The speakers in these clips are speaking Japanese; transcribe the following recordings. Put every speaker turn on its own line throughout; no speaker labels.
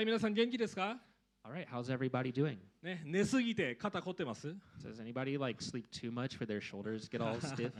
はい皆さん元気ですか
All right, how's everybody doing?
ね、寝すぎて肩凝ってます
Does anybody like sleep too much for their shoulders get all stiff?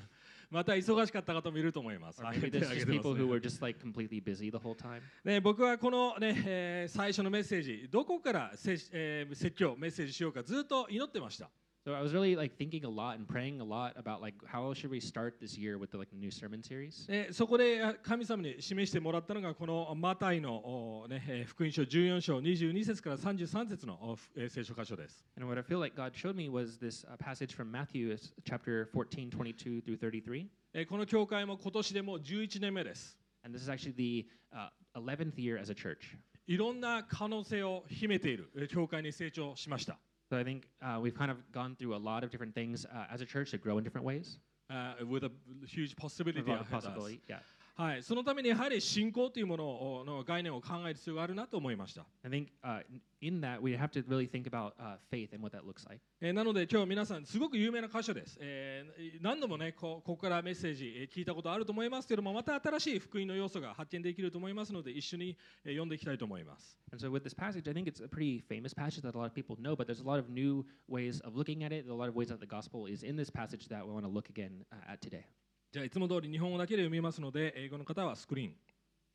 また忙しかった方もいると思います。
Or
はい
maybe
手
there's just people
ね
who were just like completely busy the whole time.
ね、僕はこの、ねえー最初のメッセージどこからせ、えー説教メッセージしようかずっと祈ってました。
So I was really like thinking a lot and praying a lot about like how should we start this year with the like new sermon series.
でそこであ神様に示してもらったのがこのマタイの、おねえー福音書14章22節から33節の聖書箇所です。
And what I feel like God showed me was this uh, passage from Matthew chapter 14, 22 through 33.
えーこの教会も今年でもう11年目です。
And this is actually the uh, 11th year as a church.
いろんな可能性を秘めているえー教会に成長しました。
So I think uh, we've kind of gone through a lot of different things uh, as a church to grow in different ways.
Uh, with a huge
A
possibility
lot of
ahead us.
possibility. Yeah.
はい、そのためにやはり信仰というものをの概念を考える必要があるなと思いました。
I think uh, in that we have to really think about uh, faith and what that looks like.
えーなので今日皆さんすごく有名な箇所です。えー何度もねこここからメッセージ、えー聞いたことあると思いますけれどもまた新しい福音の要素が発見できると思いますので一緒に、えー読んでいきたいと思います。
And so with this passage, I think it's a pretty famous passage that a lot of people know, but there's a lot of new ways of looking at it, a lot of ways that the gospel is in this passage that we want to look again uh, at today.
じゃあいつも通り日本語だけで読みますので英語の方はスクリーン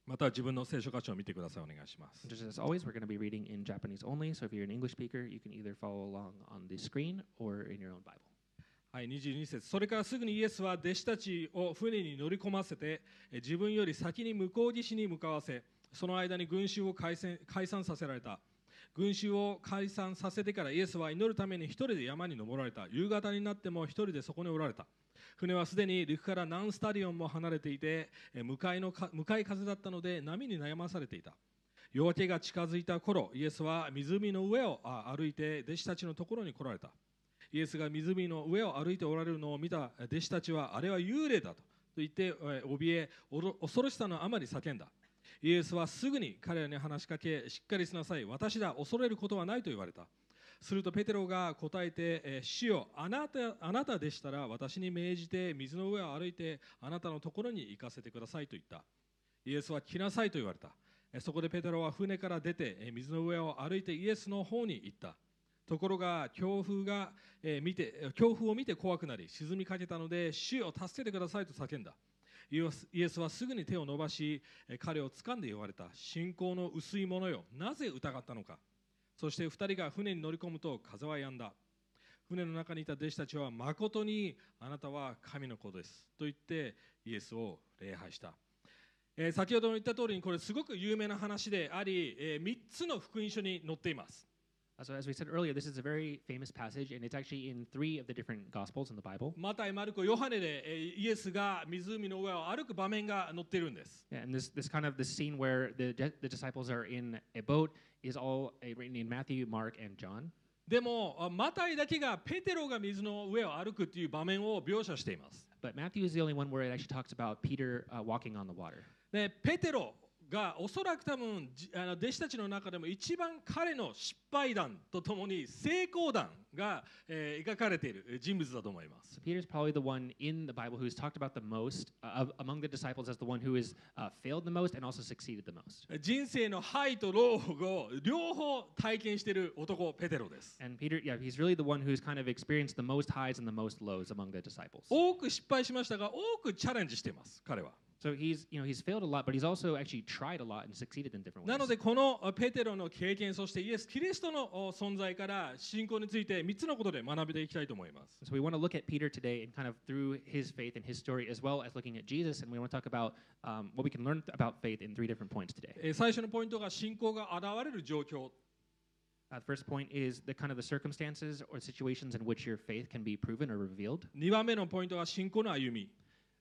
または自分の聖書箇所を見てください。お願いします。
Just as always, we're going to be reading in Japanese only, so if you're an English speaker, you can either follow along on the screen or in your own Bible.
はい、22節。それからすぐにイエスは弟子たちを船に乗り込ませてえ自分より先に向こう岸に向かわせその間に群衆を解散解散させられた。群衆を解散させてからイエスは祈るために一人で山に登られた。夕方になっても一人でそこにおられた船はすでに陸から何スタディオンも離れていて向かいのか向かい風だったので波に悩まされていた。夜明けが近づいた頃イエスは湖の上を歩いて弟子たちのところに来られた。イエスが湖の上を歩いておられるのを見た弟子たちはあれは幽霊だと言って怯え恐ろしさのあまり叫んだ。イエスはすぐに彼らに話しかけしっかりしなさい私だ恐れることはないと言われた。するとペテロが答えてえ主よあなたあなたでしたら私に命じて水の上を歩いてあなたのところに行かせてくださいと言った。イエスは来なさいと言われた。そこでペテロは船から出て水の上を歩いてイエスの方に行った。ところが強風が、え見て強風を見て怖くなり沈みかけたので主よ助けてくださいと叫んだ。イエスはすぐに手を伸ばし彼を掴んで言われた。信仰の薄い者よ。なぜ疑ったのか。そして2人が船に乗り込むと風は止んだ。船の中にいた弟子たちは誠にあなたは神の子ですと言ってイエスを礼拝した。えー先ほども言った通りにこれすごく有名な話であり、え3つの福音書に載っています。
So, as we said earlier, this is a very famous passage, and it's actually in three of the different Gospels in the Bible.
マタイ、マルコ、ヨハネで、えーイエスが湖の上を歩く場面が載っているんです。
Yeah, and this, this kind of this scene where the, di- the disciples are in a boat is all uh, written in Matthew, Mark, and John.
でも、あマタイだけがペテロが水の上を歩くっていう場面を描写しています。
But Matthew is the only one where it actually talks about Peter uh, walking on the water.
で、ペテロ がおそらく多分じあの弟子たちの中でも一番彼の失敗談とともに成功談が、えー描かれている人物だと思います。
So Peter's probably the one in the Bible who's talked about the most uh, among the disciples as the one who has uh, failed the most and also succeeded the most.
人生のハイとローを両方体験している男ペテロです。
And Peter, yeah, he's really the one who's kind of experienced the most highs and the most lows among the disciples.
多く失敗しましたが多くチャレンジしています彼は。
So he's, you know, he's failed a lot, but he's also actually tried a lot and succeeded in different
な
ways.
のでこのペテロの経験そしてイエス・キリストのお存在から信仰について3つのことで学びていきたいと思います。
So we want to look at Peter today and kind of through his faith and his story, as well as looking at Jesus, and we want to talk about um, what we can learn about faith in three different points today.
えー最初のポイントが信仰が現れる状況
Uh, the first point is the kind of the circumstances or situations in which your faith can be proven or revealed,
2番目のポイントが信仰の歩み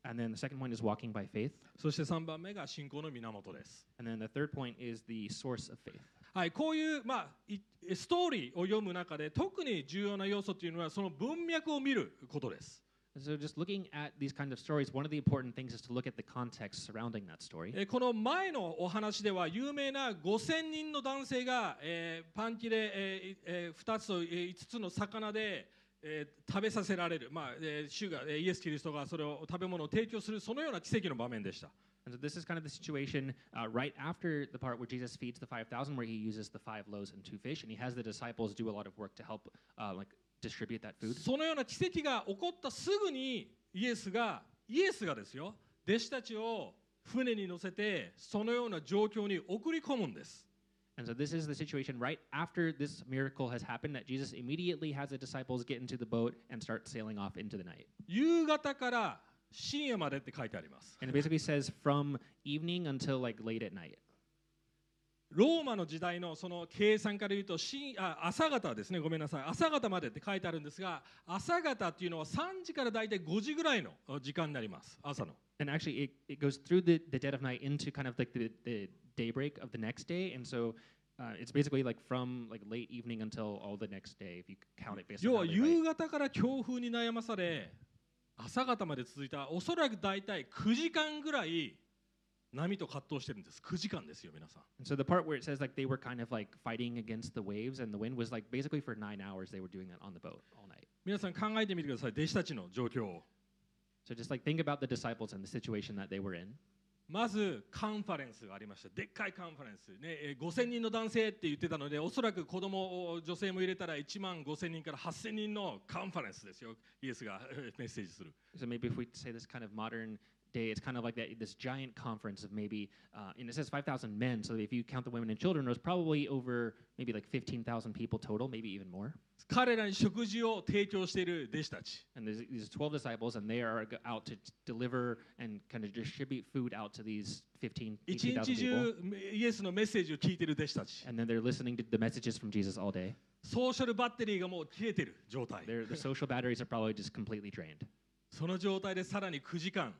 And then the second point is walking by faith,
そして3番目が信仰の源です。
and then the third point is the source of faith.
はい、こういう、まあ、いストーリーを読む中で特に重要な要素というのはその文脈を見ることです。
So just looking at these kind of stories, one of the important things is to look at the context surrounding that story.
えーこの前のお話では有名な5000人の男性が、えーパン切れ、えーえ2つと、え5つの魚で、えー食べさせられる、まあえー主が、えーイエス・キリストがそれを食べ物を提供するそのような奇跡の場面でした
And so this is kind of the situation uh, right after the part where Jesus feeds the 5,000, where he uses the five loaves and two fish, and he has the disciples do a lot of work to help uh, like distribute that food.
そのような奇跡が起こったすぐにイエスがイエスがですよ弟子たちを船に乗せてそのような状況に送り込むんです
And so this is the situation right after this miracle has happened that Jesus immediately has the disciples get into the boat and start sailing off into the night.
夕方から深夜までって書いてあります
And it basically says from evening until like late at night.
ローマの時代のその計算から言うと深あ朝方ですねごめんなさい朝方までって書いてあるんですが朝方っていうのは3時から大体5時ぐらいの時間になります朝の
And actually, it, it goes through the, the dead of night into kind of like the, the daybreak of the next day. And so uh, it's basically like from like late evening until all the next day, if you count it based on
要は夕.方から強風に悩まされ朝方まで続いたおそらく大体9時間ぐらい波と葛藤してるんです9時間ですよ皆さん
And so the part where it says like they were kind of like fighting against the waves and the wind was like basically for nine hours they were doing that on the boat all night.
皆さん考えてみてください弟子たちの状況を
So just like think about the disciples and the situation that they were in.
まずカンファレンスがありましたでっかいカンファレンス、ねえー5000人の男性って言ってたのでおそらく子供女性も入れたら1万5000人から8000人のカンファレンスですよイエスがえーメッセージする
So maybe if we say this kind of modern day, it's kind of like that this giant conference of maybe, uh, and it says 5,000 men. So if you count the women and children, it was probably over maybe like 15,000 people total, maybe even more.
彼らに食事を提供している弟子たち
And there's these 12 disciples, and they are go- out to t- deliver and kind of distribute food out to these 15,
一
18,000
日
people.
中イエスのメッセージを聞いている弟子たち
And then they're listening to the messages from Jesus all day.
ソーシャルバッテリーがもう切れてる状態
Their, the social batteries are probably just completely drained.
その状態でさらに9時間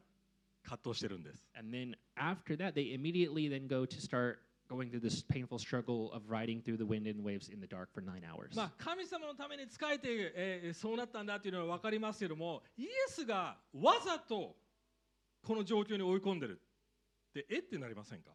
葛藤してるんです
And then after that, they immediately then go to start going through this painful struggle of riding through the wind and waves in the dark for nine hours.
まあ、神様のために仕えて、えーそうなったんだっていうのは分かりますけどもイエスがわざとこの状況に追い込んでるってえってなりませんか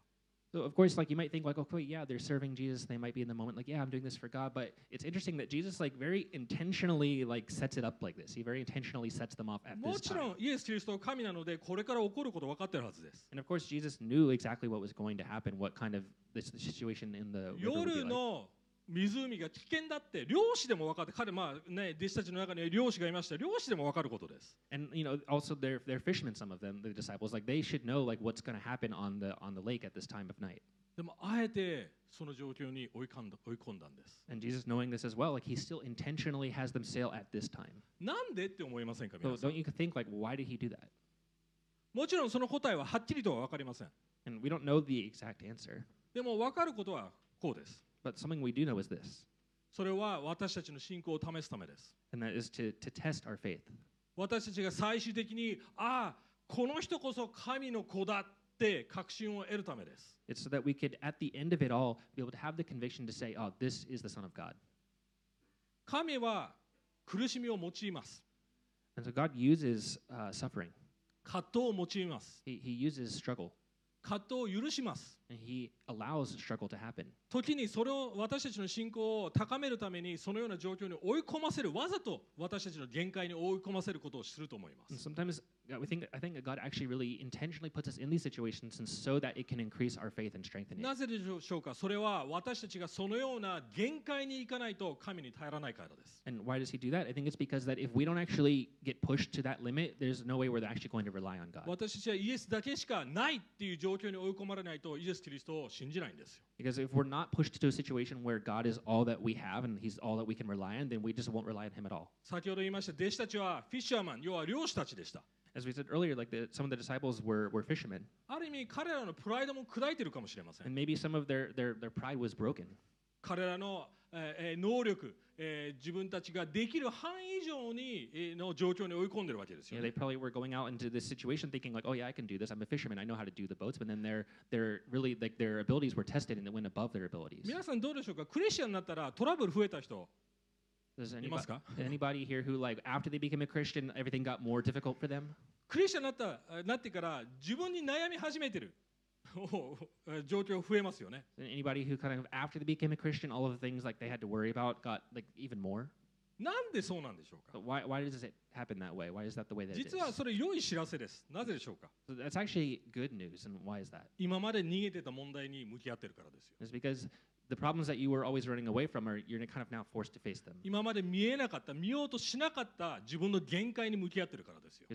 So of course, like you might think, like, okay, yeah, they're serving Jesus. They might be in the moment, like, yeah, I'm doing this for God. But it's interesting that Jesus, like, very intentionally, like, sets it up like this. He very intentionally sets them off at
も
this
ちろ
time.
んイエス・キリストは神なのでこれから起こること分かってるはずです
And of course, Jesus knew exactly what was going to happen, what kind of this the situation in the river would be
夜
like.
の 湖が危険だって漁師でも分かって彼まあね弟子たちの中に漁師がいました漁師でも分かることです。でもあえてその状況に追い込んだんです。なんでって思いませんか皆さん。
So don't you think, like, why did he do that?
もちろんその答えははっきりとは分かりません。
And we don't know the exact
でも分かることはこうです。
But something we do know is this,
それは私たちの信仰を試すためです。
and that is to to test our faith.
私たちが最終的に、ああ、この人こそ神の子だって確信を得るためです。
It's so that we could, at the end of it all, be able to have the conviction to say, "Oh, this is the Son of God."
神は苦しみを用います。
And so God uses uh, suffering.
葛藤を用います。
He, he uses struggle,
葛藤を許します。
He allows struggle to happen.
時にそれを私たちの信仰を高めるためにそのような状況に追い込ませるわざと私たちの限界に追い込ませることをすると思います。
sometimes uh, we think I think God actually really intentionally puts us in these situations, and so that it can increase our faith and strengthen it.
なぜでしょうかそれは私たちがそのような限界に行かないと神に頼らないからです。
And why does He do that? I think it's because that if we don't actually get pushed to that limit, there's no way we're actually going to rely on God.
私たちはイエスだけしかないっていう状況に追い込まれないとイエス・キリストを信じないんですよ。
Because if we're not pushed to a situation where God is all that we have and He's all that we can rely on, then we just won't rely on Him at all.
先ほど言いました弟子たちはフィッシャーマン要は漁師たちでした。
As we said earlier, like the, some of the disciples were, were fishermen,
ある意味彼らのプライドも砕いてるかもしれません。
and maybe some of their, their, their pride was broken.
彼らの、 え能力、えー自分たちができる範囲以上に、えーの状況に追い込んでるわけですよね
they。probably were going out into this situation thinking like, oh yeah, I can do this. I'm a fisherman. I know how to do the boats. But then their their really like their abilities were tested and it went above their abilities.
皆さんどうでしょうかクリスチャンになったらトラブル増えた人
Does anybody,
か
anybody here who like after they became a Christian, everything got more difficult for them?
クリスチャンになったえーなってから自分に悩み始めてるえー状況増えますよね。
Anybody who kind of after they became a Christian, all of the things like they had to worry about got like even more.
なんでそうなんでしょうか
why, why does it happen that way? Why is that the way that it is?
実はそれ良い知らせですなぜでしょうか
So that's actually good news. And why is that?
今まで逃げてた問題に向き合ってるからですよ
It's because the problems that you were always running away from are you're kind of now forced to face them.
今まで見えなかった見ようとしなかった自分の限界に向き合ってるからですよ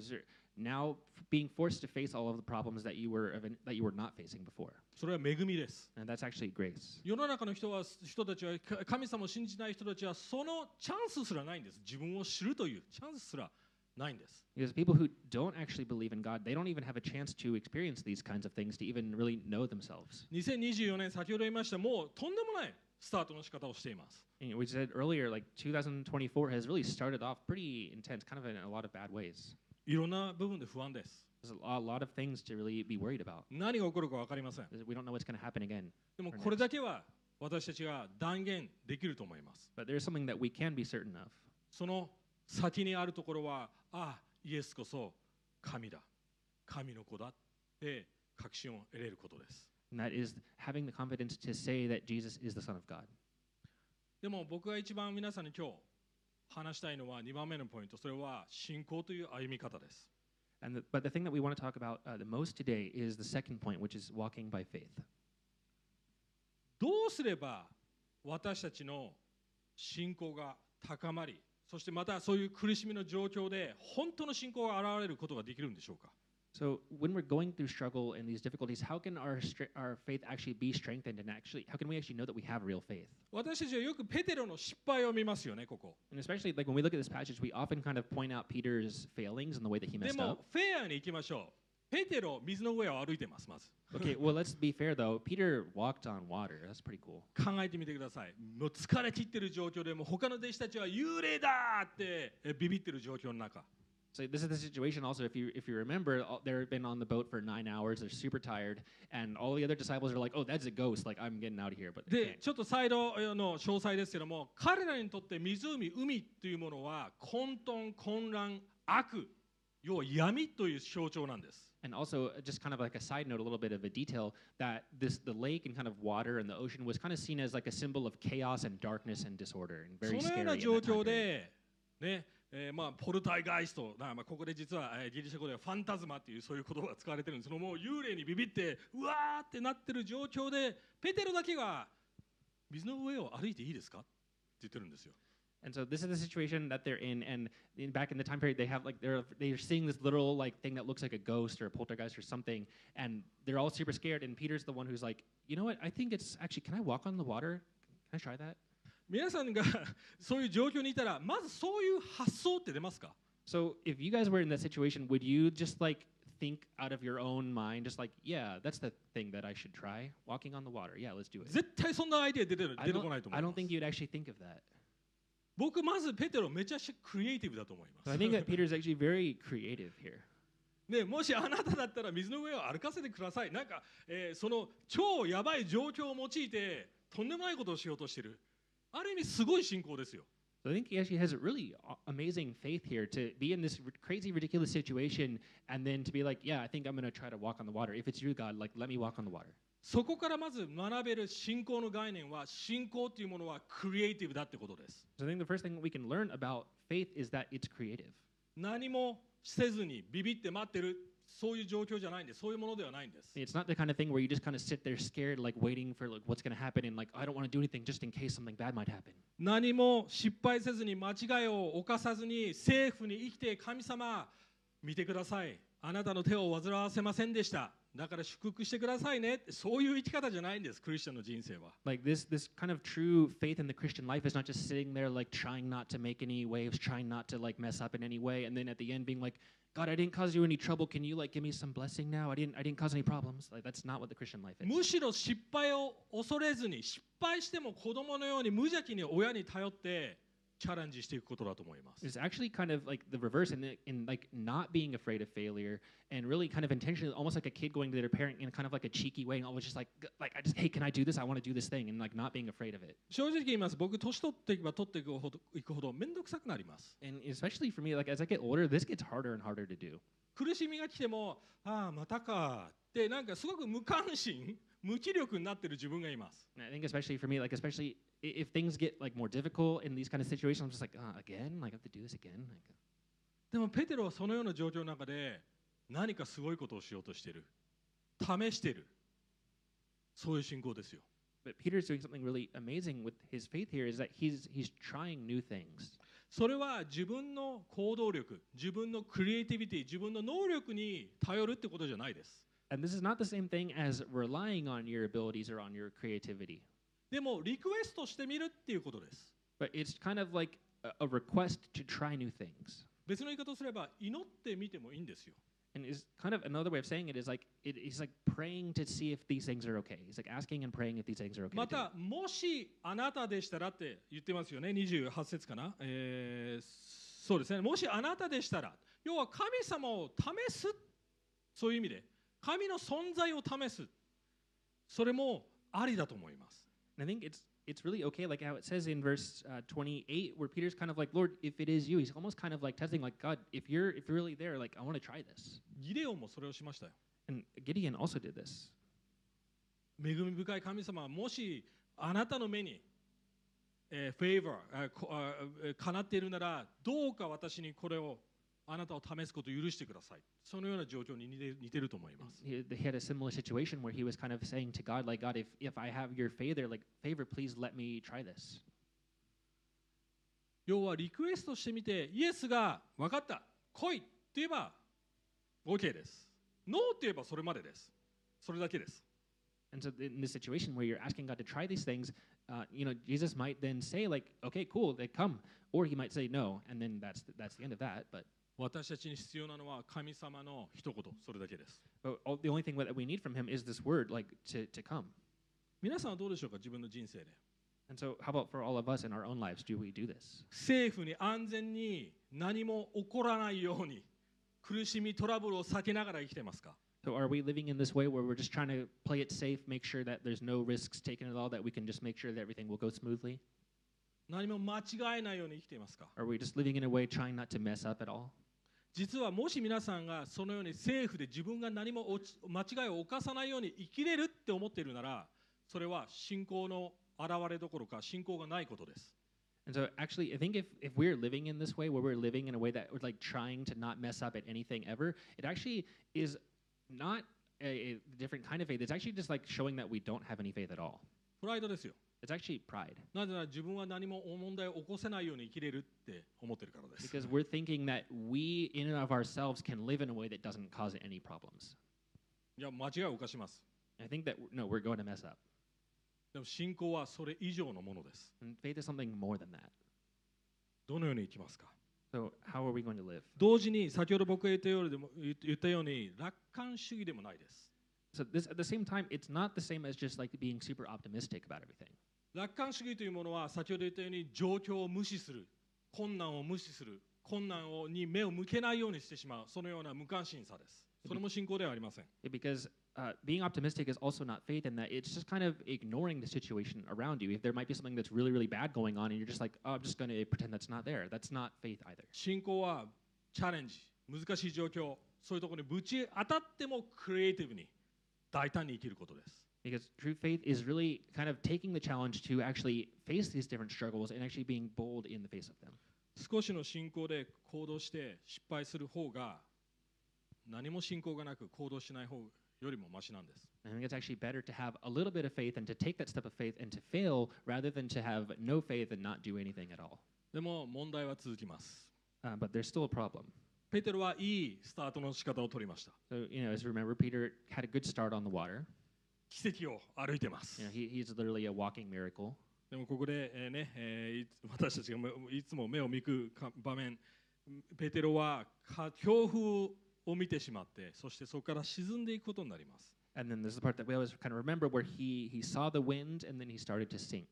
now f- being forced to face all of the problems that you were even- that you were not facing before.
それは恵みです
And that's actually grace.
世の中の人は人たちはか神様を信じない人たちはそのチャンスすらないんです自分を知るというチャンスすらないんです
Because people who don't actually believe in God, they don't even have a chance to experience these kinds of things to even really know themselves.
2024年先ほど言いましたもうとんでもないスタートの仕方をしています
And we said earlier, like 2024 has really started off pretty intense, kind of in a lot of bad ways.
いろんな部分で不安です。何が起こるか分かりません。でもこれだけは私たちが断言できると思います。その先にあるところは、ああ、イエスこそ神だ。神の子だって確信を得れることです。でも僕が一番皆さんに今日、話したいのは2番目のポイントそれは信仰という歩み方です
And the, but the thing that we want to talk about uh, the most today is the second point, which is walking by faith.
どうすれば私たちの信仰が高まりそしてまたそういう苦しみの状況で本当の信仰が現れることができるんでしょうか
So when we're going through struggle and these difficulties, how can our stre- our faith actually be strengthened and actually how can we actually know that we have real faith?
私たちはよくペテロの失敗を見ますよねここ
And especially like when we look at this passage, we often kind of point out Peter's failings and the way that he
で
messed
も
up.
フェアに行きましょうペテロ水の上を歩いてますまず
Okay, well let's be fair though. Peter walked on water. That's pretty cool.
考えてみてくださいもう疲れ切ってる状況でもう他の弟子たちは幽霊だってえビビってる状況の中
So this is the situation. Also, if you if you remember, all- they've been on the boat for nine hours. They're super tired, and all the other disciples are like, "Oh, that's a ghost. Like I'm getting out of here." But they
で
can't.
ちょっとサイドの詳細ですけども彼らにとって湖海というものは混沌混乱悪要は闇という象徴なんです
And also, uh, just kind of like a side note, a little bit of a detail that this the lake and kind of water and the ocean was kind of seen as like a symbol of chaos and darkness and disorder, and
そ
very
のよう
scary.
な
in
状
that time
況
period.
でね えーまあ、ポルタイガイストな、まあ、ここで実は、えーギリシャ語ではファンタズマっていうそういう言葉が使われてるんですけどもう幽霊にビビってうわーってなってる状況でペテロだけが水の上を歩いていいですかって言ってるんですよ
And so this is the situation that they're in. And in, back in the time period, they have like they're they're seeing this literal like thing that looks like a ghost or a poltergeist or something, and they're all super scared. And Peter's the one who's like, you know what? I think it's actually. Can I walk on the water? Can I try that?
皆さんがそういう状況にいたらまずそういう発想って出ますか
So if you guys were in that situation, would you just like think out of your own mind, just like, yeah, that's the thing that I should try, walking on the water. Yeah, let's do it.
絶対そんなアイデア出てる
I
出てこない
don't,
と思
I
いま
don't
す
think you'd actually think of that.
僕まずペテロめちゃくちゃクリエイティブだと思いま
So I
す
think that Peter's actually very creative here.
ね、もしあなただったら水の上を歩かせてくださいなんか、えーその超やばい状況を用いてとんでもないことをしようとしてるある意味すごい信仰ですよ
So I think he actually has a really amazing faith here to be in this crazy, ridiculous situation and then to be like, yeah, I think I'm going to try to walk on the water. If it's you, God, like, let me walk on the water.
そこからまず学べる信仰の概念は信仰っていうものはクリエイティブだってことです
So I think the first thing we can learn about faith is that it's creative.
何もせずにビビって待ってるそういう状況じゃないんですそういうものではないんです
It's not the kind of thing where you just kind of sit there scared, like waiting for like what's going to happen and like, I don't want to do anything just in case something bad might happen.
何も失敗せずに間違いを犯さずにセーフに生きて神様見てくださいあなたの手を煩わせませんでしただから祝福してくださいねそういう生き方じゃないんですクリスチャンの人生は
Like this, this kind of true faith in the Christian life is not just sitting there like trying not to make any waves, trying not to like mess up in any way, and then at the end being like, God, I didn't cause you any trouble. Can you like give me some blessing now? I didn't, I didn't cause any problems. Like that's not what the Christian life is.
むしろ失敗を恐れずに失敗しても子供のように無邪気に親に頼ってチャレンジしていくことだと思います
It's actually kind of like the reverse in, the, in like not being afraid of failure and really kind of intentionally, almost like a kid going to their parent in kind of like a cheeky way and always just like, g- like I just, hey, can I do this? I want to do this thing, and like not being afraid of it.
正直言います僕年取っていけば取っていくほどいくほど面倒くさくなります
And especially for me, like as I get older, this gets harder and harder to do.
苦しみが来てもああまたかってなんかすごく無関心無気力になってる自分がいます
And I think especially for me, like especially i- if things get like more difficult in these kind of situations, I'm just like, uh, again, like I have to do this again. Like,
でもペテロはそのような状況の中で何かすごいことをしようとしている試しているそういう信仰ですよ
but Peter's doing something really amazing with his faith here. Is that he's he's trying new things.
それは自分の行動力自分のクリエイティビティ自分の能力に頼るってことじゃないです
And this is not the same thing as relying on your abilities or on your creativity,
でもリクエストしてみるっていうことです
but it's kind of like a, request to try new things.
別の言い方をすれば祈ってみてもいいんですよ
And is kind of another way of saying it is like it, he's like praying to see if these things are okay. He's like asking and praying if these things are okay.
ま.たもしあなたでしたらって言ってますよね28節かな、えーそうですねもしあなたでしたら要は神様を試すそういう意味で神の存在を試すそれもありだと思います
And I think it's it's really okay, like how it says in verse uh, 28, where Peter's kind of like, Lord, if it is you, he's almost kind of like testing, like God, if you're if you're really there, like I want to try this.
ギデオンもそれをしましたよ
And Gideon also did this.
恵み深い神様はもしあなたの目に、えー、フェイバー、こあえー叶っているならどうか私にこれを あなたを試すことを許してくださいそのような状況に似て似てると思います
He, he had a similar situation where he was kind of saying to God, like God, if if I have your favor, like favor, please let me try this.
要はリクエストしてみてイエスが分かった来いって言えば OK ですノーって言えばそれまでですそれだけです
And so in this situation where you're asking God to try these things, uh, you know, Jesus might then say like, okay, cool, they come, or he might say no, and then that's the, that's the end of that. But
私たちに必要なのは神様の一言それだけです
but all, the only thing that we need from him is this word, like to to come.
皆さんはどうでしょうか自分の人生で
And so, how about for all of us in our own lives? Do we do this?
政府に安全に何も起こらないように苦しみトラブルを避けながら生きてますか
So, are we living in this way where we're just trying to play it safe, make sure that there's no risks taken at all, that we can just make sure that everything will go smoothly?
何も間違えないように生きていますか
Are we just living in a way trying not to mess up at all?
実はもし皆さんがそのように政府で自分が何も間違いを犯さないように生きれるって思っているならそれは信仰の現れどころか信仰がないことです
And so, actually, I think if, if we're living in this way, where we're living in a way that we're like trying to not mess up at anything ever, it actually is not a, a different kind of faith. It's actually just like showing that we don't have any faith at all.
プライドですよ
It's actually pride
なぜなら自分は何も問題を起こせないように生きれるって思ってるからです
because we're thinking that we, in and of ourselves, can live in a way that doesn't cause any problems.
いや間違いを犯します
I think that no, we're going to mess up.
でも信仰はそれ以上のものです
And faith is something more than that.
どのように生きますか
So, how are we going to live?
同時に先ほど僕が言ったように言ったように楽観主義でもないです
So, this at the same time, it's not the same as just like being super optimistic about everything.
楽観主義というものは先ほど言ったように状況を無視する困難を無視する困難をに目を向けないようにしてしまうそのような無関心さですそれも信仰ではありません
Because uh, being optimistic is also not faith in that it's just kind of ignoring the situation around you. If there might be something that's really, really bad going on and you're just like, oh, I'm just going to pretend that's not there, that's not faith either.
信仰はチャレンジ難しい状況そういうところにぶち当たってもクリエイティブに大胆に生きることです
Because true faith is really kind of taking the challenge to actually face these different struggles and actually being bold in the face of them.
少しの信仰で行動して失敗する方が何も信仰がなく行動しない方よりもマシなんです
I think it's actually better to have a little bit of faith and to take that step of faith and to fail rather than to have no faith and not do anything at all.
でも問題は続きます
Uh, but there's still a problem.
ペテロはいいスタートの仕方を取りました
So, you know, as you remember, Peter had a good start on the water.
奇跡を歩いてます
You know, he, he's literally a walking miracle.
でもここで、えーねえー私たちがもいつも目を見くか場面ペテロはか強風を見てしまってそしてそこから沈んでいくことになります
And then there's the part that we always kind of remember where he, he saw the wind and then he started to sink.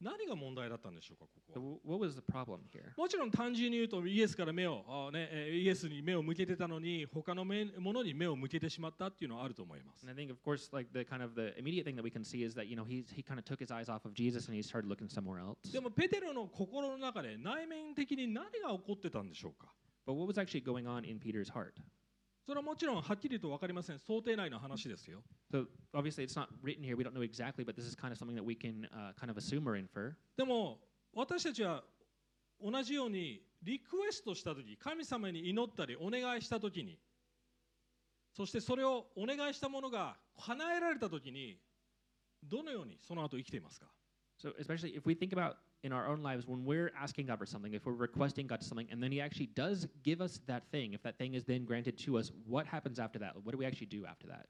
何が問題だったんでしょうかここは?もちろん単純に言うとイエスから目をね、えーイエスに目を向けてたのに他の目ものに目を向けてしまったっていうのはあると思います
And I think, of course, like the kind of the immediate thing that we can see is that, you know, he's, he kind of took his eyes off of Jesus and he started looking somewhere else.
でもペテロの心の中で内面的に何が起こってたんでしょうか
But what was actually going on in Peter's heart?
それはもちろんはっきりと分かりません想定内の話ですよ
So obviously, it's not written here. We don't know exactly, but this is kind of something that we can uh, kind of assume or infer.
でも私たちは同じようにリクエストした時神様に祈ったりお願いした時にそしてそれをお願いしたものが叶えられた時にどのようにその後生きていますか
So especially if we think about in our own lives when we're asking God for something, if we're requesting God something, and then He actually does give us that thing, if that thing is then granted to us, what happens after that? What do we actually do after that?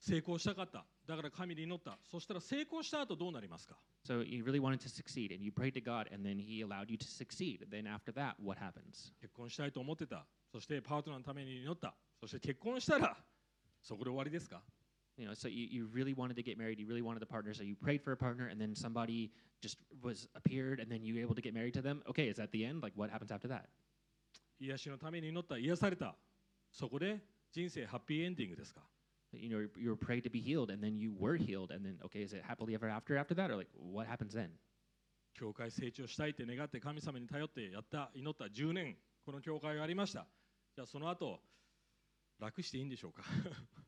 成功したかっただから神に祈ったそしたら成功した後どうなりますか
So you really wanted to succeed, and you prayed to God, and then He allowed you to succeed. Then after that, what happens?
結婚したいと思ってたそしてパートナーのために祈ったそして結婚したらそこで終わりですか
You know, so you, you really wanted to get married, you really wanted a partner, so you prayed for a partner, and then somebody just was appeared, and then you were able to get married to them. Okay, is that the end? Like, what happens after that?
癒しのために祈った癒されたそこで人生ハッピーエンディングですか
You know, you were prayed to be healed, and then you were healed, and then okay, is it happily ever after after that, or like what happens then?
教会成長したいって願って神様に頼ってやった祈った10年この教会がありましたじゃあその後楽していいんでしょうか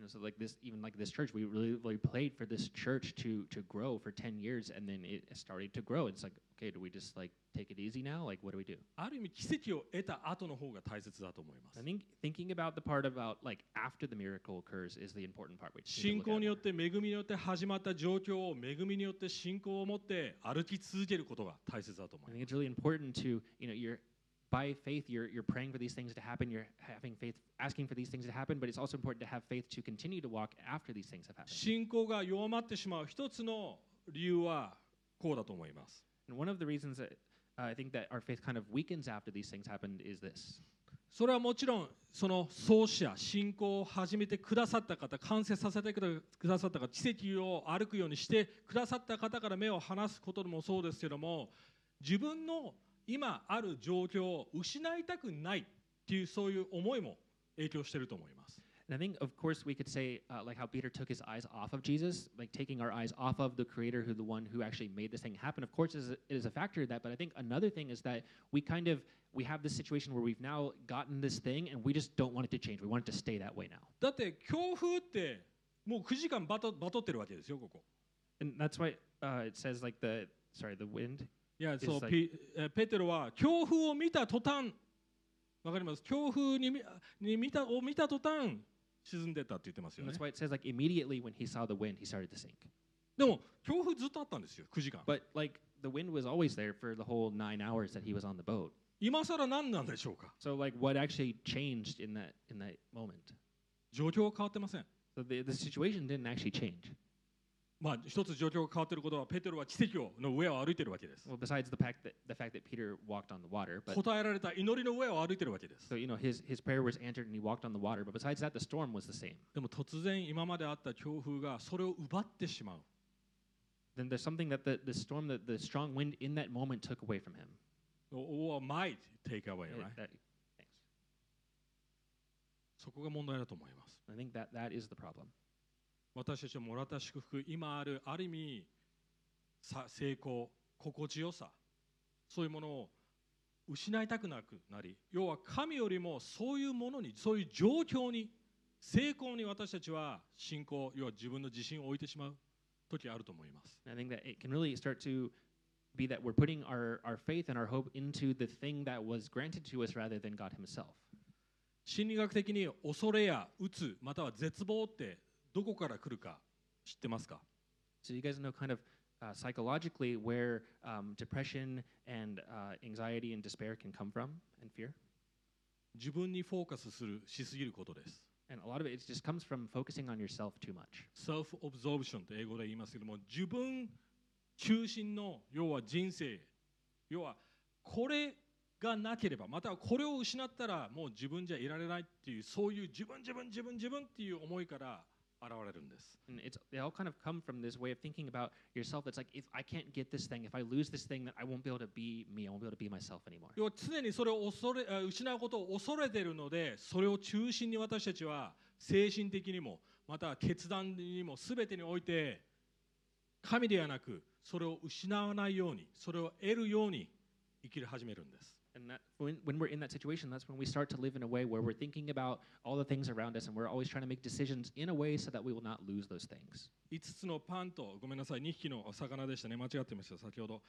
You know, so like this, even like this church, we really, really played for this church to to grow for ten years, and then it started to grow. It's like, okay, do we just like take it easy now? Like, what do we do?
ある意味奇跡を得た後の方が大切だと思います
I think thinking about the part about like after the miracle occurs is the important part. We just need to
信
look
仰
at
に
more.
よって恵みによって始まった状況を恵みによって信仰を持って歩き続けることが大切だと思
I
い
think
ます
it's really important to you know you're by faith you're you're praying for these things to happen. You're having faith, asking for these things to happen, but it's also important to have faith to continue to walk after these things have happened.
信仰が弱まってしまう一つの理由はこうだと思います
And one of the reasons that uh, I think that our faith kind of weakens after these things happened is this.
それはもちろんその創始者信仰を始めてくださった方完成させてくださった方奇跡を歩くようにしてくださった方から目を離すこともそうですけども自分の今ある状況を失いたくないっていうそういう思いも影響していると思います。
And I think, of course, we could say, uh, like how Peter took his eyes off of Jesus, like taking our eyes off of the Creator, who the one who actually made this thing happen. Of course, is a, it is a factor of that. But I think another thing is that we kind of we have this situation where we've now gotten this thing, and we just don't want it to change. We want it to stay that way now.
だって強風ってもう9時間バトバトってるわけですよここ。
And that's why uh, it says like the sorry the wind.
いや
It's
そう、
like-
ピえペテロは強風を見た途端わかります強風に見に見たを見た途端沈んでったって言ってますよね
that's why it says like immediately when he saw the wind, he started to sink.
でも強風ずっとあったんですよ9時間
But like the wind was always there for the whole nine hours that he was on the boat.
今更何なんでしょうか
So like what actually changed in that in that moment?
状況は変わってません
So the, the situation didn't actually change.
まあ一つ状況が変わっていることはペテロは奇跡をの上を歩いているわけです
Well, besides the fact that the fact that Peter walked on the water, but
答えられた祈りの上を歩いているわけです
so you know his his prayer was answered and he walked on the water. But besides that, the storm was the same.
でも突然今まであった強風がそれを奪ってしまう
Then there's something that the, the storm, that the strong wind in that moment took away from him.
or might take away right?
that-.
そこが問題だと思います
I think that that is the problem.
私たちのもらった祝福今あるある意味さ成功心地よさそういうものを失いたくなくなり要は神よりもそういうものにそういう状況に成功に私たちは信仰要は自分の自信を置いてしまう時あると思います
I think that it can really start to be that we're putting our, our faith and our hope into the thing that was granted to us rather than God Himself.
心理学的に恐れや鬱または絶望ってどこから来るか知ってますか
So you guys know kind of uh, psychologically where um, depression and uh, anxiety and despair can come from and fear.
自分にフォーカスするしすぎることです
And a lot of it, just comes from focusing on yourself too much.
self absorption って英語で言いますけども自分中心の要は人生要はこれがなければまたはこれを失ったらもう自分じゃいられないっていうそういう自分自分自分自分っていう思いから現れるんです。
Kind
常にそれを恐れ失うことを恐れてるので、それを中心に私たちは精神的にも、また決断にも全てにおいて、神ではなく、それを失わないように、それを得るように生きる始めるんです。
And that when, when we're in that situation, that's when we start to live in a way where we're thinking about all the things around us and we're always trying to make decisions in a way so that we will not lose those things.
5つのパンとごめんなさい2匹の魚でしたね間違ってました先ほど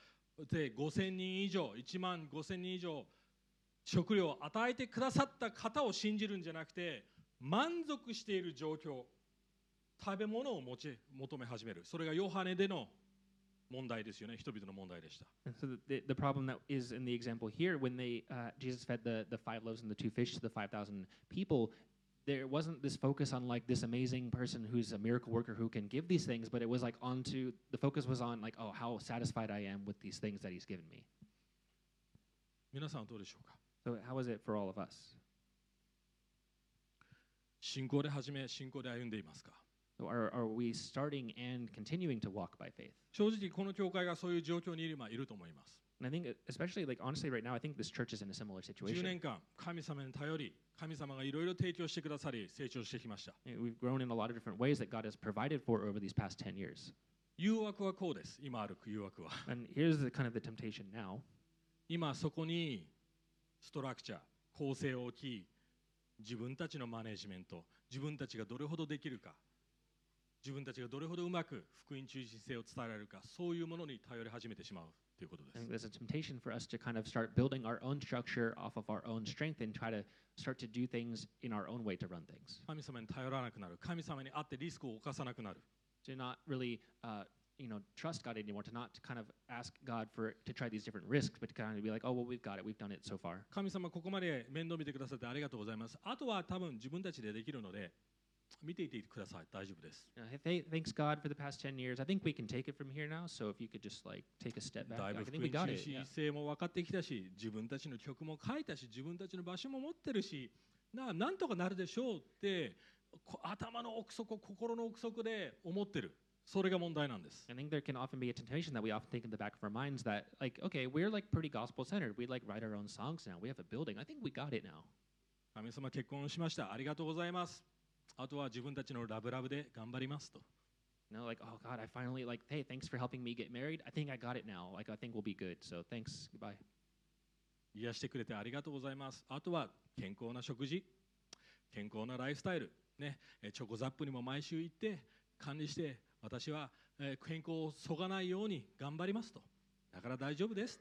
で5000人以上1万5000人以上食料を与えてくださった方を信じるんじゃなくて満足している状況食べ物を持ち求め始めるそれがヨハネでの 問題ですよね人々の問題でした
And so the, the problem that is in the example here, when they uh, Jesus fed the, the five loaves and the two fish to the 5,000 people, there wasn't this focus on like this amazing person who's a miracle worker who can give these things, but it was like onto the focus was on like, oh, how satisfied I am with these things that he's given me.
皆さんはどうでしょうか
So how is it for all of us?
信仰で始め信仰で歩んでいますか
So
正直、この教会がそういう状況に今いると思います。10年間、神様に頼り、神様がいろいろ提供してくださり、成長してきました。誘惑はこうです、今ある誘惑は。今、そこにストラクチャー、構成を置き、自分たちのマネジメント、自分たちがどれほどできるか。自分たちがどれほどうまく福音中心性を伝えられるかそういうものに頼り始めてしまうということです
think there's a temptation for us to kind of start building our own structure off of our own strength and try to start to do things in our own way to run things.
神様に頼らなくなる神様に会ってリスクを冒さなくなる
To not really, uh, you know, trust God anymore. To not kind of ask God for to try these different risks, but to kind of be like, oh well, we've got it. We've done it so far.
神様ここまで面倒見てくださってありがとうございますあとは多分自分たちでできるので見ていてください大丈夫です
Uh, hey, thanks God for the past 10 years. I think we can take it from here now. So if you could just like take a step back,
だい
I
ぶ
think
福
we
音
got
中
it.
心
Yeah.
性も分かってきたし自分たちの曲も書いたし自分たちの場所も持ってるしななんとかなるでしょうってこ頭の奥底心の奥底で思ってるそれが問題なんです
I think there can often be a temptation that we often think in the back of our minds that like, okay, we're like pretty gospel centered. We like write our own songs now. We have a building. I think we got it now.
神様結婚しましたありがとうございます あとは自分たちのラブラブで頑張りますと
You know, like, oh God, I finally like, hey, thanks for helping me get married. I think I got it now. Like, I think we'll be good. So thanks. Goodbye.
癒してくれてありがとうございますあとは健康な食事健康なライフスタイル、ね、えチョコザップにも毎週行って管理して私は、えー健康をそがないように頑張りますとだから大丈夫です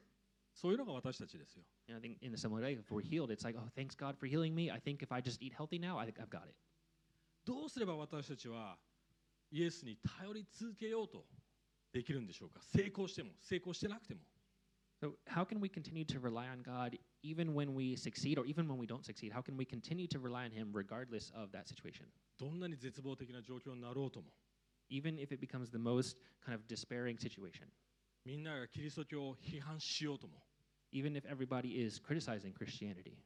そういうのが私たちですよ
And I think in a similar way, if we're healed, it's like, oh, thanks God for healing me. I think if I just eat healthy now, I think I've got it.
どうすれば私たちはイエスに頼り続けようとできるんでしょうか成功しても成功してなくても
So, how can we continue to rely on God even when we succeed or even when we don't succeed? How can we continue to rely on Him regardless of that situation?
どんなに絶望的な状況になろうとも
Even if it becomes the most kind of despairing situation?
みんながキリスト教を批判しようとも
Even if everybody is criticizing Christianity?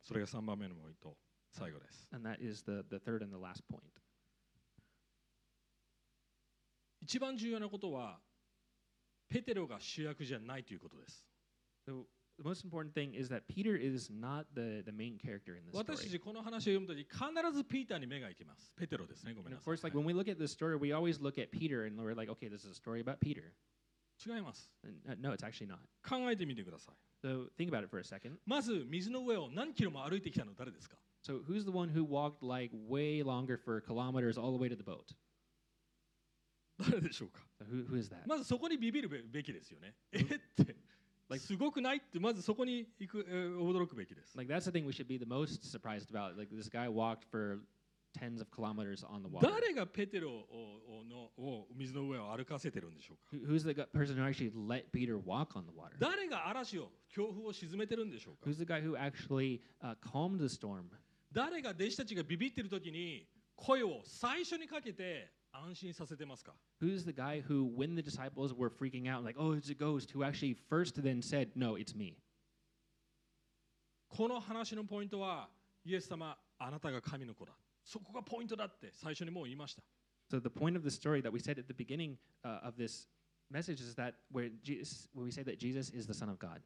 それが3番目のポイント最後です
And that is the, the third and the last point.
一番重要なことはペテロが主役じゃないということです
So, the most important thing is that Peter is not the, the main character in this
私た
story.
ちこの話を読むとき必ずピーターに目が行きますペテロですねごめん
And
な
of
さい
course, like when we look at this story, we always look at Peter and we're like, okay, this is a story about Peter.
違います
And, uh, no, it's actually not.
考えてみてください
So think about it for a second.
まず水の上を何キロも歩いてきたの誰ですか
So who's the one who walked like way longer for kilometers all the way to the boat?
誰でしょうか
So who, who is that?
まずそこにビビるべべきですよねえって、
Like-
すごくないってまずそこに行く、えー驚くべきです
Like that's the thing we should be the most surprised about. Like this guy walked for tens of kilometers on the water.
誰がペテロををのを水の上を歩かせてるんでしょうか
Who- Who's the gu- person who actually let Peter walk on the water?
誰が嵐を強風を沈めてるんでしょうか
Who's the guy who actually uh, calmed the storm?
誰が弟子たちがビビってる時に声を最初にかけて安心させてますか
Who's the guy who, when the disciples were freaking out, like, oh, it's a ghost, who actually first then said, no, it's me?
この話のポイントはイエス様あなたが神の子だそこがポイントだって最初にもう言いました
So the point of the story that we said at the beginning uh, of this message is that where, Jesus, where we say that Jesus is the Son of God.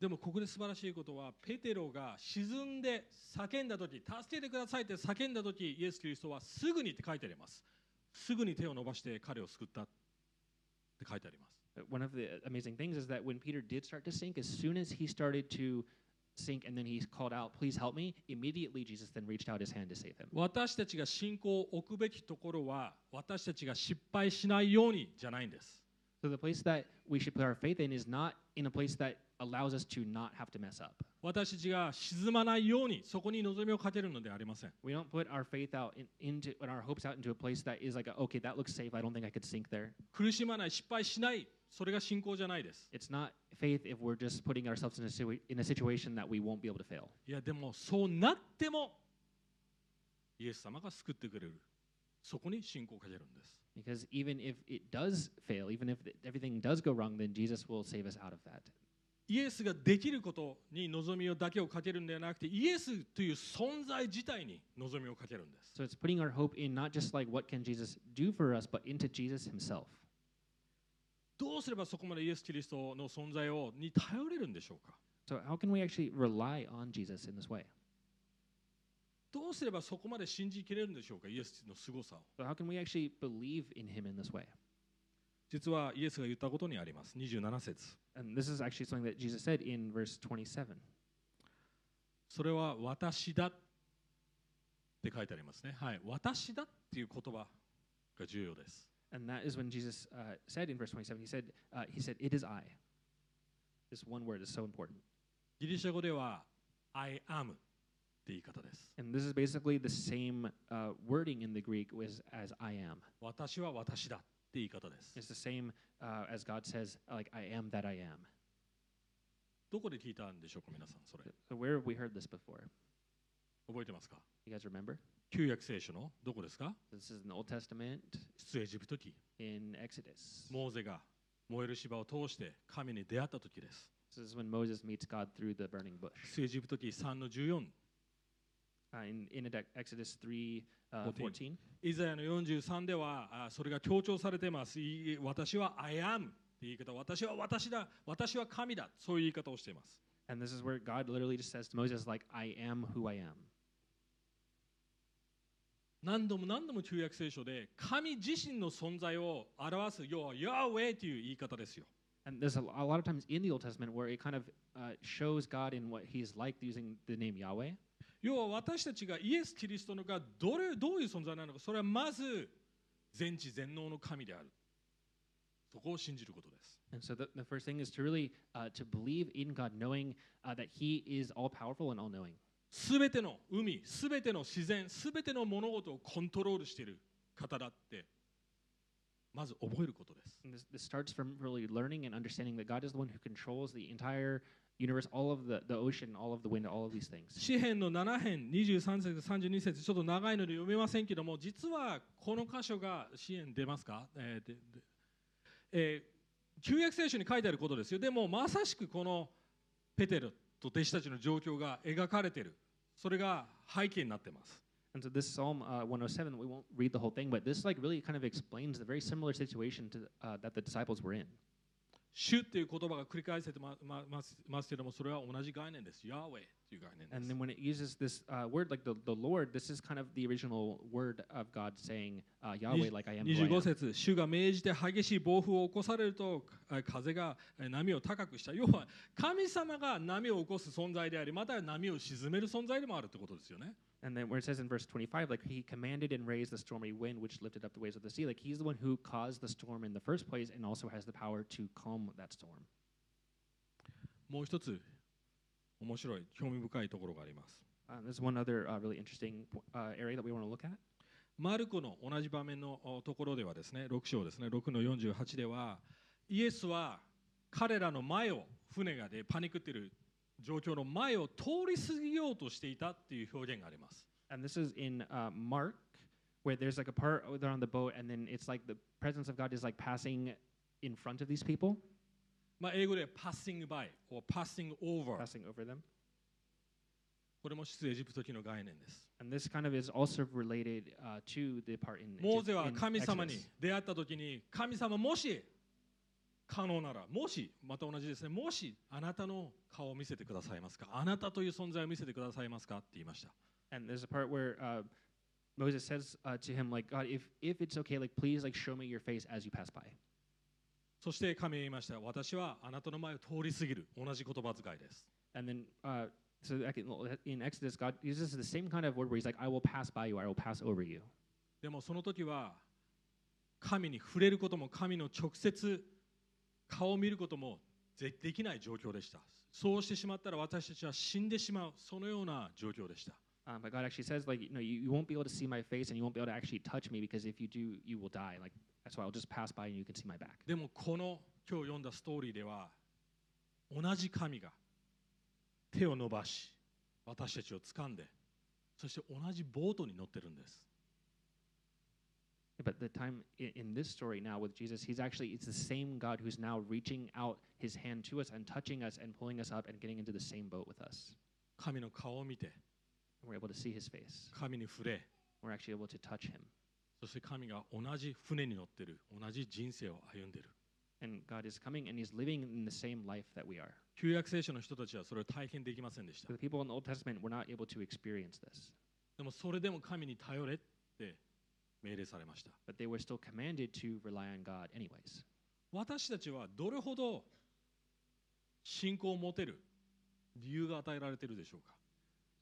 でもここで素晴らしいことはペテロが沈んで叫んだ時助けてくださいって叫んだ時イエス・キリストはすぐにって書いてありますすぐに手を伸ばして彼を救ったって書いてあります。
One of the amazing things is that when Peter did start to sink, as soon as he started to sink and then he called out, Please help me, immediately Jesus then reached out his hand to save him.
私たちが信仰を置くべきところは私たちが失敗しないようにじゃないんです。
So the place that we should put our faith in is not in a place that allows us to not have to mess up.
私たちが沈まないようにそこに望みをかけるのではありません。
We don't put our faith out in, into and our hopes out into a place that is like, a, okay, that looks safe. I don't think I could sink there.
苦しまない、失敗しない、それが信仰じゃないです。
It's not faith if we're just putting ourselves in a, situa- in a situation that we won't be able to fail.
いや、でもそうなってもイエス様が救ってくれる。そこに信仰をかけるんです。
Because even if it does fail, even if th- everything does go wrong, then Jesus will save us out of that.
イエスができることに望みをだけをかけるんではなくて、イエスという存在自体に望みをかけるんです。
So it's putting our hope in not just like what can Jesus do for us, but into Jesus himself.
どうすればそこまでイエス・キリストの存在をに頼れるんでしょうか
So how can we actually rely on Jesus in this way?
どうすればそこまで信じきれるんでしょうかイエスの凄さを。
How can we actually believe in him in this way?
実はイエスが言ったことにあります。27節。
And this is actually something that Jesus said in verse 27.
それは私だって書いてありますね。はい。私だっていう言葉が重要です。
And that is when Jesus uh, said in verse 27, he said, uh, he said, it is I. This one word is so important.
ギリシャ語では I am って言い方です。
And this is basically the same uh, wording in the Greek as, as I am.
私は私だって言い方です。
It's the same uh, as God says, like, I am that I am.
どこで聞いたんでしょうか皆さんそれ。
So where have we heard this before?
覚えてますか
You guys remember?
旧約聖書のどこですか
This is in the Old Testament
出エジプト記。
in Exodus.
モーゼが燃える芝を通して神に出会った時です。
This is when Moses meets God through the burning bush.
出エジプト記3の14。
Uh, in, in Exodus 3 uh,
14.
14,
イザヤの43ではあそれが強調されています。い私は I am って言い方、私は私だ、私は神だ、そういう言い方をしています。
and this is where God literally just says to Moses, like, I am who I am.
何度も何度も旧約聖書で神自身の存在を表す、要はヤーウェイという言い方ですよ。
And there's a, a lot of times in the Old Testament where it kind of uh, shows God in what He's like using the name Yahweh.
要は私たちがイエス・キリストのがど,れどういう存在なのかそれはまず全知全能の神であるそこを信じることです。
そして、
すべての海、すべての自然、すべての物事をコントロールしている方だって。まず覚えることです。
This, this starts from really learning and understanding that God is the one who controls the entire universe, all of the, the ocean, all of the wind, all of these things.
詩篇の7編23節32節ちょっと長いので読めませんけども実はこの箇所が詩篇出ますか、えーででえー旧約聖書に書いてあることですよでもまさしくこのペテルと弟子たちの状況が描かれているそれが背景になっています
And so this Psalm uh, 107, we won't read the whole thing, but this like really kind of explains the very similar situation to, uh, that the disciples were in.
主っていう言葉が繰り返せてますけどもそれは同じ概念ですヤーウェイという概念
And
です
then when it uses this uh, word like the, the Lord, this is kind of the original word of God saying uh, Yahweh, like I am. Who I
25
am.
節主が命じて激しい暴風を起こされるとえ風がえ波を高くした要は神様が波を起こす存在でありまたは波を沈める存在でもあるってことですよね
And then where it says in verse 25, like he commanded and raised the stormy wind which lifted up the waves of the sea, like he's the one who caused the storm in the first place and also has the power to calm that storm.
もう一つ面白い興味深いところがあります
Uh, there's one other uh, really interesting uh, area that we want to look at.
マルコの同じ場面のおところではですね6章ですね6の48ではイエスは彼らの前を船がでパニックっている 状況の前を通り過ぎようとしていたっていう表現があります
And this is in uh, Mark, where there's like a part they're on the boat, and then it's like the presence of God is like passing in front of these people,
まあ英語で passing by or passing over
passing over them.
これも出エジプト記の概念です。
And this kind of is also related uh, to the part in,
モーゼは神様に.出会った時に神様もし可能ならもしまた同じですねもしあなたの顔を見せてくださいますかあなたという存在を見せてくださいますかって言いました
And there's a part where uh, Moses says uh, to him, like, God, if, if it's okay, like, please, like, show me your face as you pass by.
そして神は言いました私はあなたの前を通り過ぎる同じ言葉遣いです
And then, uh, so in Exodus, God uses the same kind of word where He's like, "I will pass by you, I will pass over you."
でもその時は神に触れることも神の直接顔を見ることもでできない状況でしたそうしてしまったら私たちは死んでしまうそのような状況でした
Um, but God actually says, like, you know, you, you won't be able to see my face and you won't be able to actually touch me because if you do, you will die. Like, that's why I'll just pass by and you can see my back.
でもこの今日読んだストーリーでは同じ神が手を伸ばし私たちを掴んでそして同じボートに乗ってるんです
But the time in, in this story now with Jesus, He's actually, it's the same God who's now reaching out His hand to us and touching us and pulling us up and getting into the same boat with us.
神の顔を見て
And we're able to see His face.
神に触れ
We're actually able to touch Him.
そして神が同じ船に乗ってる同じ人生を歩んでる
And God is coming and He's living in the same life that we are.
旧約聖書の人たちはそれを体験できませんでした
For the people in the Old Testament, we're not able to experience this.
でもそれでも神に頼れって 命令されました
But they were still commanded to rely on God anyways.
私たちはどれほど信仰を持てる理由が与えられているでしょうか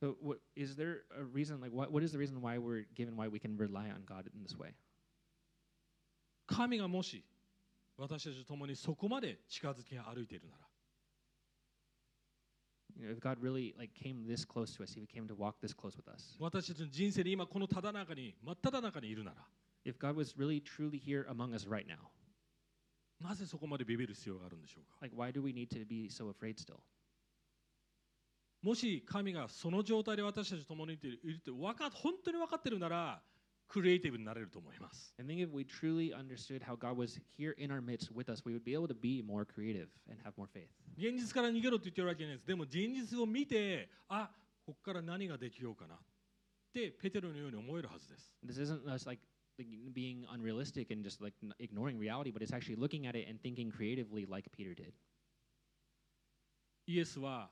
So, what, is there a reason, like, what, what is the reason why we're given why we can rely on God in this way?
神がもし私たちと共にそこまで近づき歩いているなら
God really like came this close to us, if He came to walk this close with us,
私たちの人生に今このただ中に真っ只中にいるなら
if God was really truly here among us right now,
なぜそこまでビビる必要があるんでしょうか
like, why do we need to be so afraid still?
もし神がその状態で私たちと共にいているってわか本当に分かってるならクリエイティブになれると思います
I think if we truly understood how God was here in our midst with us, we would be able to be more creative and have more faith.
現実から逃げろって言ってるわけじゃないですでも現実を見てあここから何ができようかなってペテロのように思えるはずです
This isn't us like, like being unrealistic and just like n- ignoring reality, but it's actually looking at it and thinking creatively like Peter did.
イエスは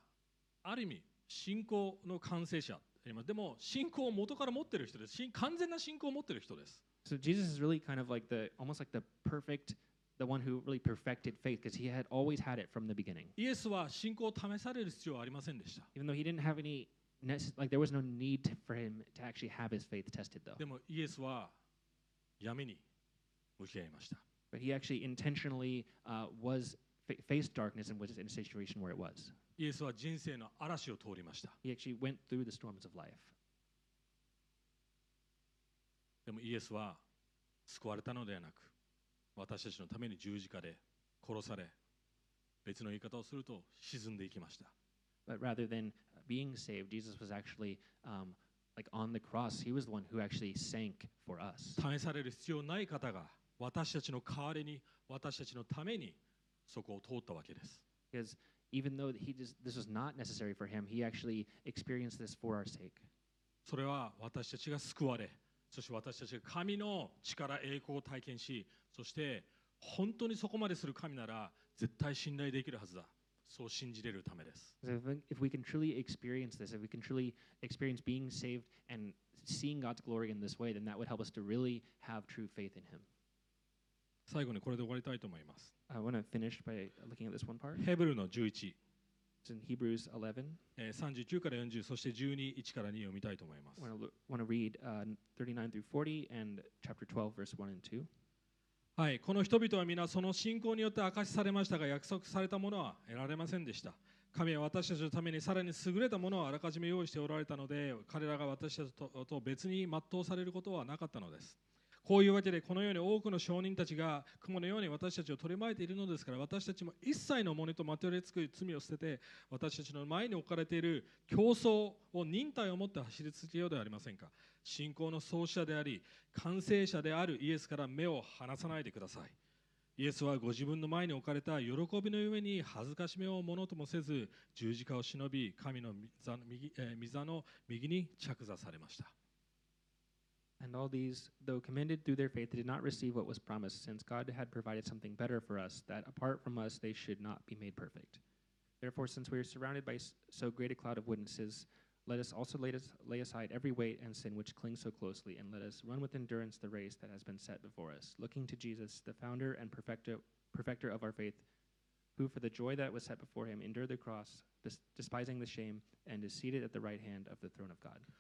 ある意味信仰の完成者 でも信仰を元から持ってる人ですし完全な信仰を持ってる人です
So Jesus is really kind of like the almost like the perfect, the one who really perfected faith because he had always had it from the beginning.
イエスは信仰を試される必要はありませんでした
Even though he didn't have any, nece- like there was no need to, for him to actually have his faith tested though.
でもイエスは闇に向き合いました
But he actually intentionally uh, was fa- faced darkness and was in a situation where it was.
イエスは人生の嵐を通りました
He actually went through the storms of life.
でもイエスは救われたのではなく私たちのために十字架で殺され別の言い方をすると沈んでいきました
But rather than being saved, Jesus was actually um, like on the cross. He was the one who actually sank for us.
試される必要ない方が私たちの代わりに私たちのためにそこを通ったわけです
Because even though he just, this was not necessary for him, he actually experienced this for our sake.
それは私たちが救われそして私たちが神の力栄光を体験しそして本当にそこまでする神なら絶対信頼できるはずだそう信じれるためです
So if, we- if we can truly experience this, if we can truly experience being saved and seeing God's glory in this way, then that would help us to really have true faith in Him.
最後にこれで終わりたいと思います
I want to finish by looking at this one part.
ヘブルの11
It's in Hebrews 11.
えー39から40そして121から2を読みたいと思います
I want to, want to read uh, 39 through 40 and chapter 12, verse 1 and 2.
はい、この人々は皆その信仰によって明かしされましたが約束されたものは得られませんでした神は私たちのためにさらに優れたものをあらかじめ用意しておられたので彼らが私たちとと別に全うされることはなかったのですこういうわけでこのように多くの証人たちが雲のように私たちを取り巻いているのですから私たちも一切の者とまとれつく罪を捨てて私たちの前に置かれている競争を忍耐を持って走り続けようではありませんか。信仰の創始者であり完成者であるイエスから目を離さないでください。イエスはご自分の前に置かれた喜びのゆえに恥ずかしめをものともせず十字架を忍び神の御座の右,、えー御座の右に着座されました。
And all these, though commended through their faith, did not receive what was promised, since God had provided something better for us, that apart from us they should not be made perfect. Therefore, since we are surrounded by so great a cloud of witnesses, let us also lay aside every weight and sin which clings so closely, and let us run with endurance the race that has been set before us, looking to Jesus, the founder and perfecter, perfecter of our faith, who for the joy that was set before him endured the cross, despising the shame, and is seated at the right hand of the throne of God.